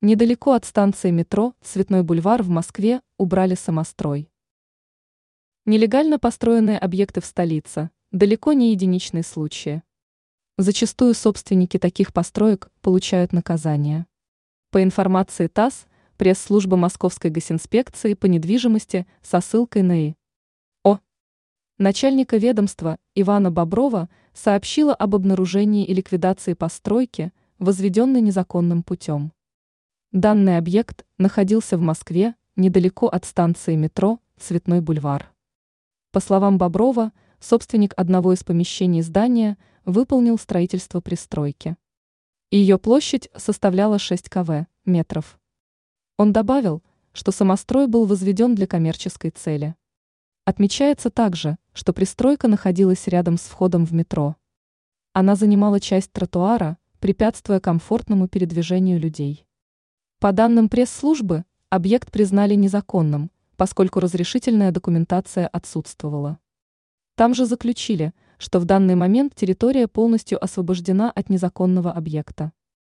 Недалеко от станции метро «Цветной бульвар» в Москве убрали самострой. Нелегально построенные объекты в столице – далеко не единичные случаи. Зачастую собственники таких построек получают наказание. По информации ТАСС, пресс-служба Московской госинспекции по недвижимости со ссылкой на И. О. Начальника ведомства Ивана Боброва сообщила об обнаружении и ликвидации постройки, возведенной незаконным путем. Данный объект находился в Москве, недалеко от станции метро «Цветной бульвар». По словам Боброва, собственник одного из помещений здания выполнил строительство пристройки. Ее площадь составляла 6 кв. метров. Он добавил, что самострой был возведен для коммерческой цели. Отмечается также, что пристройка находилась рядом с входом в метро. Она занимала часть тротуара, препятствуя комфортному передвижению людей. По данным пресс-службы, объект признали незаконным, поскольку разрешительная документация отсутствовала. Там же заключили, что в данный момент территория полностью освобождена от незаконного объекта.